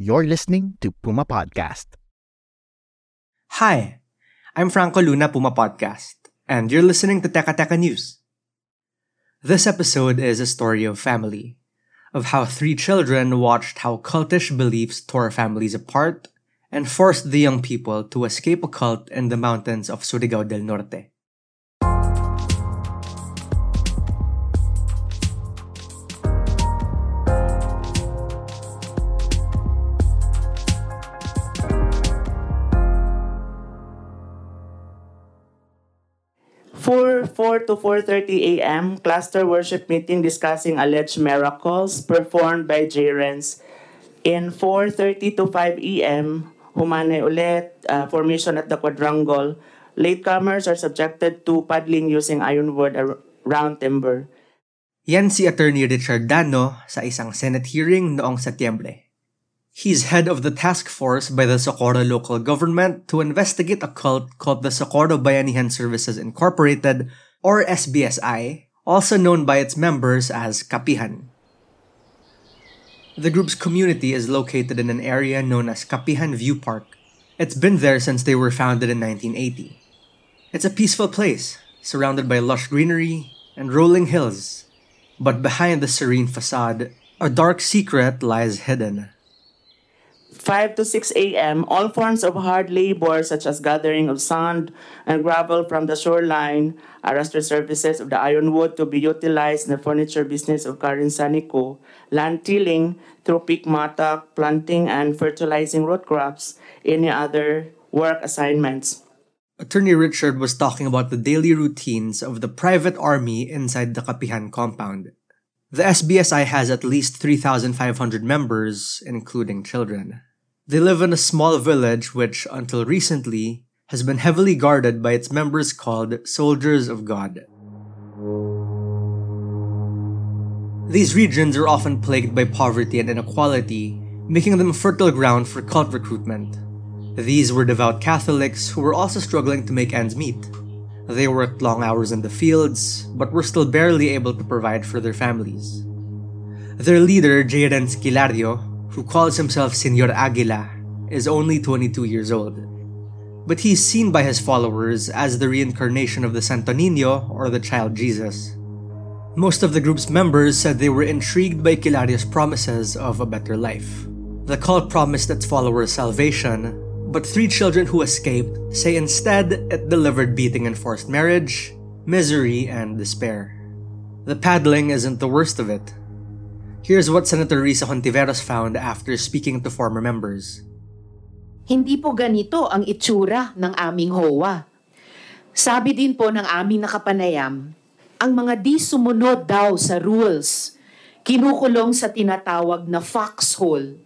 You're listening to Puma Podcast. Hi, I'm Franco Luna Puma Podcast, and you're listening to Teka Teka News. This episode is a story of family, of how three children watched how cultish beliefs tore families apart and forced the young people to escape a cult in the mountains of Surigao del Norte. Four, 4 to 4.30 a.m., cluster worship meeting discussing alleged miracles performed by Jarens. In 4.30 to 5 a.m., humane ulit, uh, formation at the quadrangle. Latecomers are subjected to paddling using ironwood ar- round timber. Yan si Attorney Richard Dano sa isang Senate hearing noong Setyembre. He's head of the task force by the Socorro local government to investigate a cult called the Socorro Bayanihan Services Incorporated, or SBSI, also known by its members as Kapihan. The group's community is located in an area known as Kapihan View Park. It's been there since they were founded in 1980. It's a peaceful place, surrounded by lush greenery and rolling hills. But behind the serene facade, a dark secret lies hidden. 5 to 6 a.m., all forms of hard labor, such as gathering of sand and gravel from the shoreline, arrested services of the ironwood to be utilized in the furniture business of Karen Sanico, land tilling through peak matak, planting and fertilizing root crops, any other work assignments. Attorney Richard was talking about the daily routines of the private army inside the Kapihan compound. The SBSI has at least 3,500 members, including children. They live in a small village which, until recently, has been heavily guarded by its members called Soldiers of God. These regions are often plagued by poverty and inequality, making them fertile ground for cult recruitment. These were devout Catholics who were also struggling to make ends meet. They worked long hours in the fields, but were still barely able to provide for their families. Their leader, Jayden Skilario, who calls himself Senor Aguila, is only 22 years old. But he's seen by his followers as the reincarnation of the Santo Niño or the child Jesus. Most of the group's members said they were intrigued by Kilario's promises of a better life. The cult promised its followers salvation, but three children who escaped say instead it delivered beating and forced marriage, misery, and despair. The paddling isn't the worst of it. Here's what Senator Risa Hontiveros found after speaking to former members. Hindi po ganito ang itsura ng aming HOA. Sabi din po ng aming nakapanayam, ang mga di sumunod daw sa rules, kinukulong sa tinatawag na foxhole,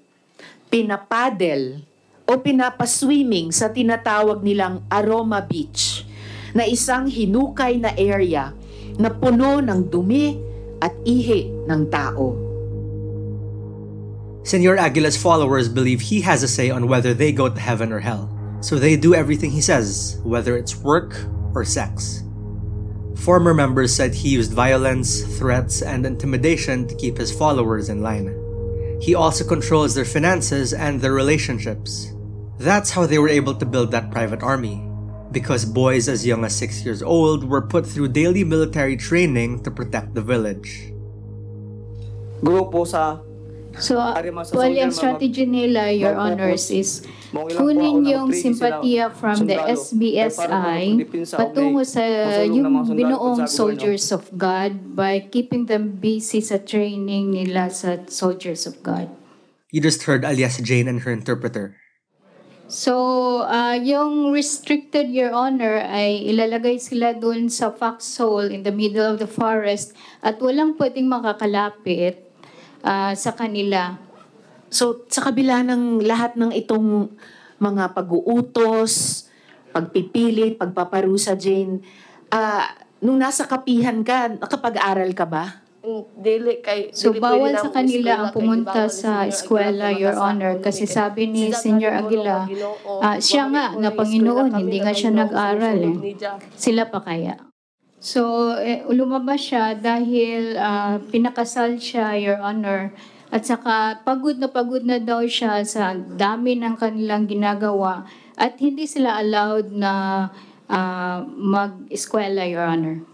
pinapadel o pinapaswimming sa tinatawag nilang Aroma Beach na isang hinukay na area na puno ng dumi at ihi ng tao. Senor Aguila's followers believe he has a say on whether they go to heaven or hell, so they do everything he says, whether it's work or sex. Former members said he used violence, threats, and intimidation to keep his followers in line. He also controls their finances and their relationships. That's how they were able to build that private army. Because boys as young as 6 years old were put through daily military training to protect the village. Grupo sa So, well, yung strategy nila, Your. Honors, is kunin yung simpatiya from the SBSI patungo sa yung binuong ko, soldiers of God by keeping them busy sa training nila sa soldiers of God. You just heard alias Jane and her interpreter. So, ah, yung restricted, Your Honor, ay ilalagay sila doon sa foxhole in the middle of the forest at walang pwedeng makakalapit ah, sa kanila. So, sa kabila ng lahat ng itong mga pag-uutos, pagpipilit, pagpaparusa, Jane, ah, nung nasa kapihan ka, nakapag-aral ka ba? Dili kay So, bawal sa kanila ang pumunta sa eskwela, Your Honor, kasi sabi ni Senior Aguila, ah, siya nga na Panginoon, hindi nga siya nag-aral eh. Sila pa kaya? So, eh, lumabas siya dahil ah, pinakasal siya, Your Honor. At saka pagod na pagod na daw siya sa dami ng kanilang ginagawa at hindi sila allowed na ah, mag-eskwela, Your Honor.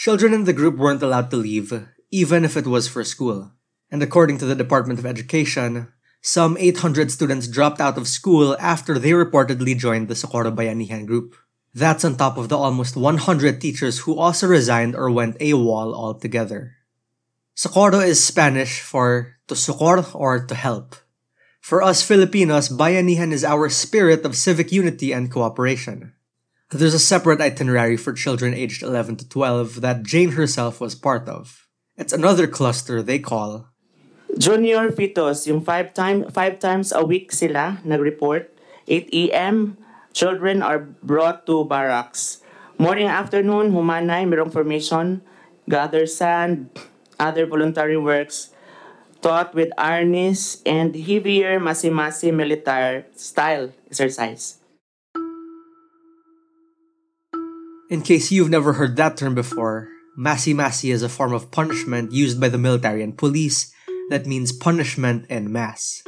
Children in the group weren't allowed to leave, even if it was for school. And according to the Department of Education, some 800 students dropped out of school after they reportedly joined the Socorro Bayanihan group. That's on top of the almost 100 teachers who also resigned or went AWOL altogether. Socorro is Spanish for to succor or to help. For us Filipinos, Bayanihan is our spirit of civic unity and cooperation. There's a separate itinerary for children aged 11 to 12 that Jane herself was part of. It's another cluster they call Junior fetus, yung five, time, five times a week sila nag-report. 8 a.m., children are brought to barracks. Morning afternoon, humanay, merong formation, gather sand, other voluntary works, taught with harness and heavier masi-masi military style exercise. In case you've never heard that term before, masi masi is a form of punishment used by the military and police that means punishment en mass.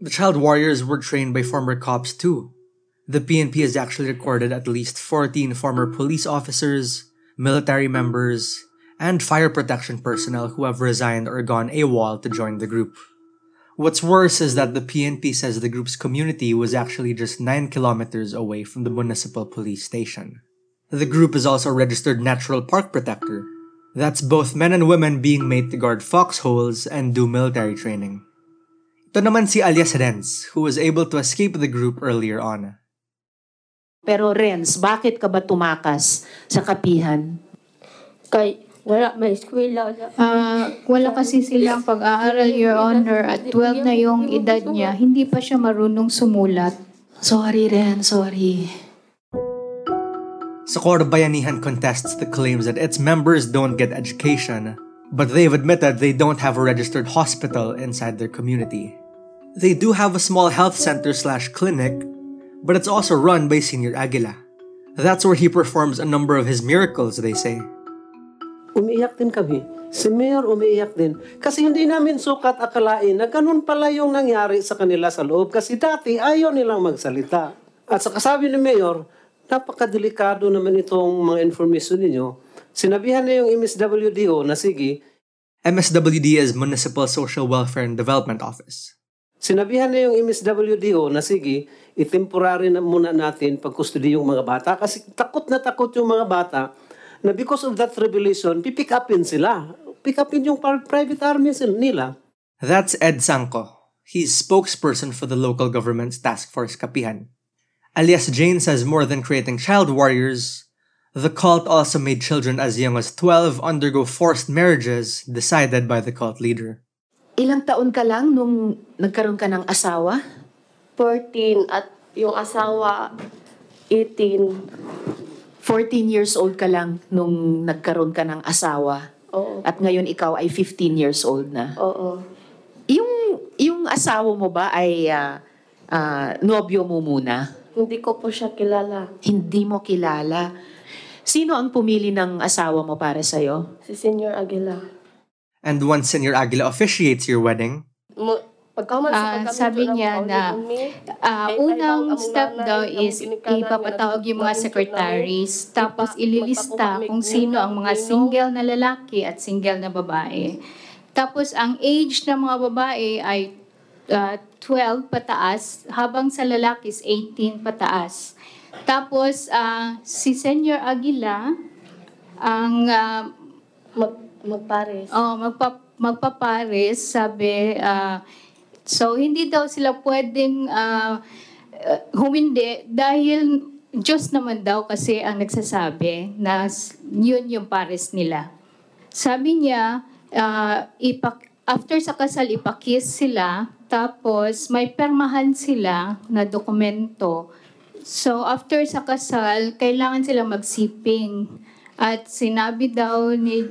The child warriors were trained by former cops too. The PNP has actually recorded at least 14 former police officers, military members, and fire protection personnel who have resigned or gone AWOL to join the group. What's worse is that the PNP says the group's community was actually just 9 kilometers away from the municipal police station. The group is also a registered natural park protector. That's both men and women being made to guard foxholes and do military training. Ito naman si alias Renz, who was able to escape the group earlier on. Pero Renz, bakit ka ba tumakas sa kapihan? Kay wala may eskwela. Ah, wala kasi silang pag-aaral, Your Honor, at 12 na yung edad niya, hindi pa siya marunong sumulat. Sorry, Ren, sorry. Socorro Bayanihan contests the claims that its members don't get education, but they've admitted they don't have a registered hospital inside their community. They do have a small health center slash clinic, but it's also run by Senior Aguila. That's where he performs a number of his miracles, they say. umiiyak din kami. Si Mayor umiiyak din. Kasi hindi namin sukat akalain na ganun pala yung nangyari sa kanila sa loob. Kasi dati ayaw nilang magsalita. At sa kasabi ni Mayor, napakadelikado naman itong mga information ninyo. Sinabihan na yung MSWDO na sige, MSWD is Municipal Social Welfare and Development Office. Sinabihan na yung MSWDO na sige, itemporary na muna natin pagkustudi yung mga bata. Kasi takot na takot yung mga bata na because of that revelation, pipick upin sila. Pick upin yung private army nila. That's Ed Sanko. He's spokesperson for the local government's task force Kapihan. Alias Jane says more than creating child warriors, the cult also made children as young as 12 undergo forced marriages decided by the cult leader. Ilang taon ka lang nung nagkaroon ka ng asawa? 14 at yung asawa 18. 14 years old ka lang nung nagkaroon ka ng asawa. Oo. At ngayon ikaw ay 15 years old na. Oo. Yung, yung asawa mo ba ay ah, ah, nobyo mo muna? Hindi ko po siya kilala. Hindi mo kilala. Sino ang pumili ng asawa mo para sa'yo? Si Senior Aguila. And once Senior Aguila officiates your wedding, Mo, Ah, pagkami, sabi niya na ah, Kay unang step daw nanay, is ipapatawag yung mga secretaries tapos ililista kung sino ang mga single na lalaki at single na babae. Tapos ang age ng mga babae ay ah, 12 pataas habang sa lalaki is 18 pataas. Tapos ah, si Senyor Aguila ang Mag, magpares. Oh, magpa magpapares, sabi, ah, so hindi daw sila pwedeng uh, humindi dahil Diyos naman daw kasi ang nagsasabi na yun yung pares nila. Sabi niya, uh, ipak after sa kasal, ipakis sila, tapos may permahan sila na dokumento. So after sa kasal, kailangan sila magsiping. At sinabi daw ni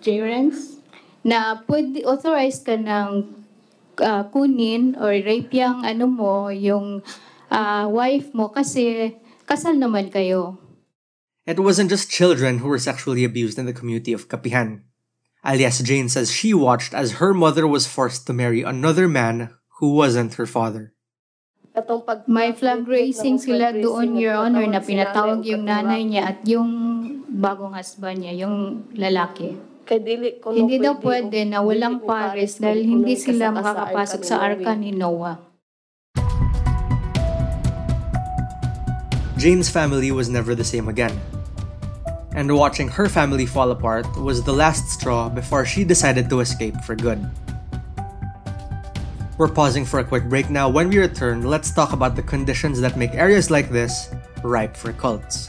Jerence na pwede authorized ka ng uh, kunin or rape yung ano mo, yung uh, wife mo kasi kasal naman kayo. It wasn't just children who were sexually abused in the community of Kapihan. Alias Jane says she watched as her mother was forced to marry another man who wasn't her father. Katong pag May flag raising sila doon, Your Honor, na pinatawag yung nanay niya at yung bagong husband niya, yung lalaki. Kay dili ko Hindi daw pwede na walang pares dahil hindi sila makakapasok sa arka ni Noah. Jane's family was never the same again. And watching her family fall apart was the last straw before she decided to escape for good. We're pausing for a quick break now. When we return, let's talk about the conditions that make areas like this ripe for cults.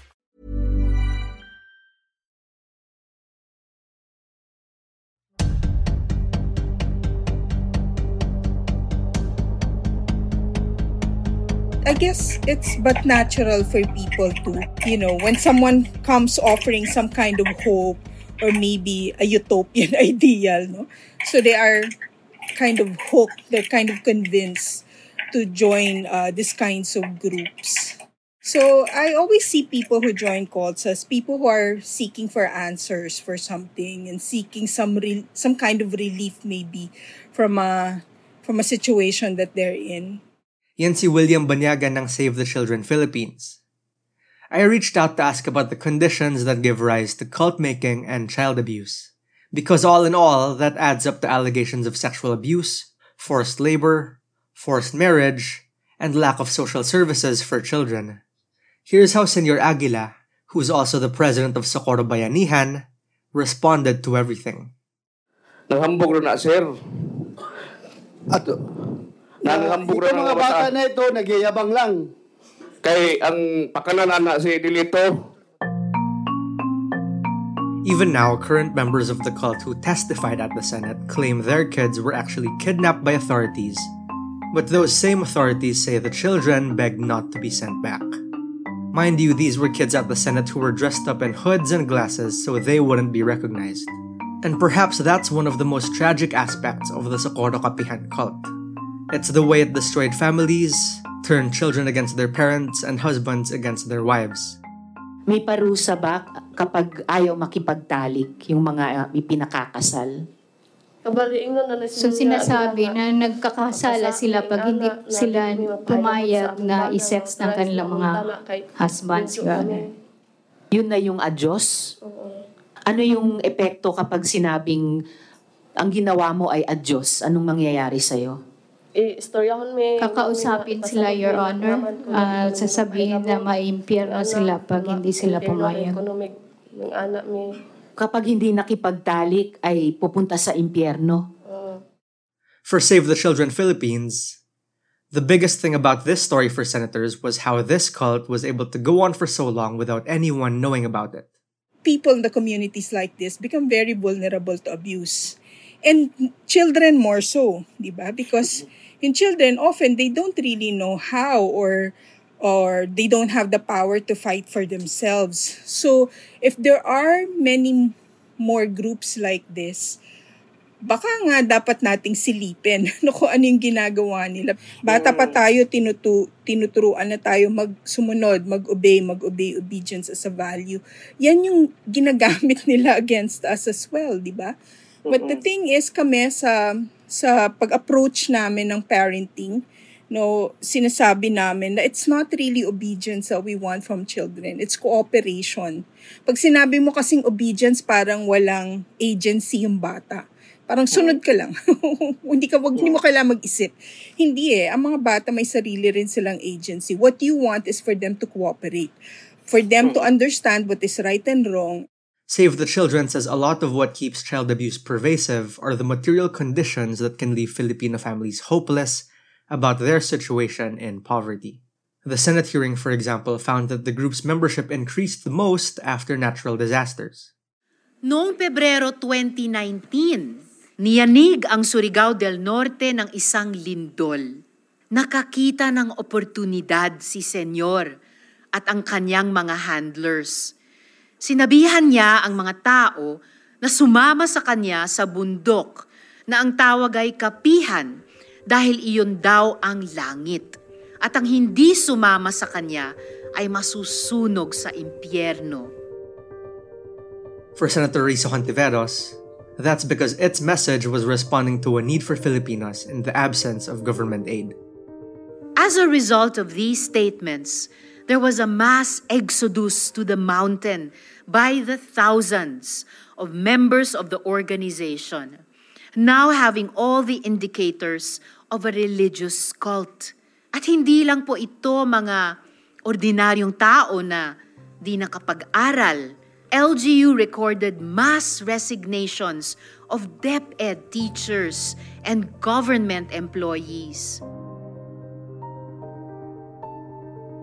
Guess it's but natural for people to, you know, when someone comes offering some kind of hope or maybe a utopian ideal, no? So they are kind of hooked, they're kind of convinced to join uh, these kinds of groups. So I always see people who join cults as people who are seeking for answers for something and seeking some re- some kind of relief maybe from a from a situation that they're in. Yan si William Banyaga ng Save the Children Philippines. I reached out to ask about the conditions that give rise to cult making and child abuse. Because all in all, that adds up to allegations of sexual abuse, forced labor, forced marriage, and lack of social services for children. Here's how Senor Aguila, who's also the president of Socorro Bayanihan, responded to everything. Naghambog rin na, sir. At Naghambog ito rin mga bata na ito, nagyayabang lang. Kay ang pakananan na si Dilito. Even now, current members of the cult who testified at the Senate claim their kids were actually kidnapped by authorities. But those same authorities say the children begged not to be sent back. Mind you, these were kids at the Senate who were dressed up in hoods and glasses so they wouldn't be recognized. And perhaps that's one of the most tragic aspects of the Socorro Kapihan cult. It's the way it destroyed families, turned children against their parents, and husbands against their wives. May parusa ba kapag ayaw makipagtalik yung mga uh, ipinakakasal? So sinasabi na nagkakasala sila pag hindi sila pumayag na isex ng kanilang mga husbands. Honor. Yun na yung adyos? Ano yung epekto kapag sinabing ang ginawa mo ay adyos? Anong mangyayari sa'yo? I-istoryahon may... Kakausapin sila, Your Honor. Ah, sasabihin na maimpyerno sila pag hindi sila pumayag. Economic ng anak may... Kapag hindi nakipagtalik ay pupunta sa impyerno. For Save the Children Philippines, the biggest thing about this story for senators was how this cult was able to go on for so long without anyone knowing about it. people in the communities like this become very vulnerable to abuse. And children more so, di ba? Because in children, often they don't really know how or or they don't have the power to fight for themselves. So if there are many more groups like this, baka nga dapat nating silipin no, kung ano yung ginagawa nila. Bata pa tayo, tinutu tinuturuan na tayo magsumunod, mag-obey, mag-obey, obedience as a value. Yan yung ginagamit nila against us as well, di ba? But the thing is, kami sa, sa pag-approach namin ng parenting, no, sinasabi namin na it's not really obedience that we want from children. It's cooperation. Pag sinabi mo kasing obedience, parang walang agency yung bata. Parang sunod ka lang. hindi ka wag hindi mo kailangan mag-isip. Hindi eh, ang mga bata may sarili rin silang agency. What you want is for them to cooperate. For them to understand what is right and wrong. Save the Children says a lot of what keeps child abuse pervasive are the material conditions that can leave Filipino families hopeless about their situation in poverty. The Senate hearing, for example, found that the group's membership increased the most after natural disasters. Noong Pebrero 2019, niyanig ang Surigao del Norte ng isang lindol. Nakakita ng oportunidad si Senyor at ang kanyang mga handlers. Sinabihan niya ang mga tao na sumama sa kanya sa bundok na ang tawag ay kapihan dahil iyon daw ang langit. At ang hindi sumama sa kanya ay masusunog sa impyerno. For Senator Risa Hontiveros, that's because its message was responding to a need for Filipinos in the absence of government aid. As a result of these statements, there was a mass exodus to the mountain by the thousands of members of the organization, now having all the indicators of a religious cult. At hindi lang po ito mga ordinaryong tao na di nakapag-aral. LGU recorded mass resignations of DepEd teachers and government employees.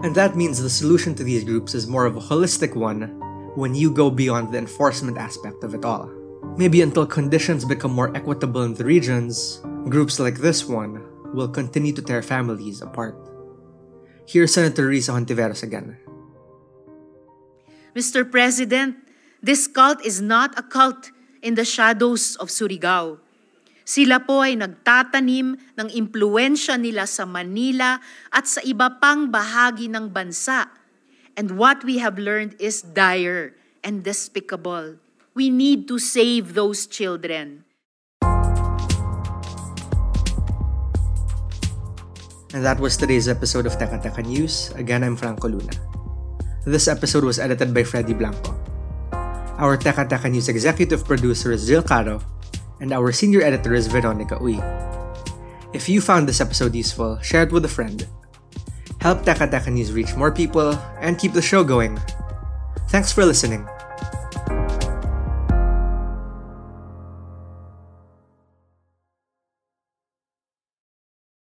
And that means the solution to these groups is more of a holistic one when you go beyond the enforcement aspect of it all. Maybe until conditions become more equitable in the regions, groups like this one will continue to tear families apart. Here's Senator Risa Hontiveros again. Mr. President, this cult is not a cult in the shadows of Surigao. Sila po ay nagtatanim ng impluensya nila sa Manila at sa iba pang bahagi ng bansa. And what we have learned is dire and despicable. We need to save those children. And that was today's episode of Teka Teka News. Again, I'm Franco Luna. This episode was edited by Freddy Blanco. Our Teka Teka News executive producer is Jill Caro, and our senior editor is Veronica Uy. If you found this episode useful, share it with a friend. Help Teka News reach more people and keep the show going. Thanks for listening.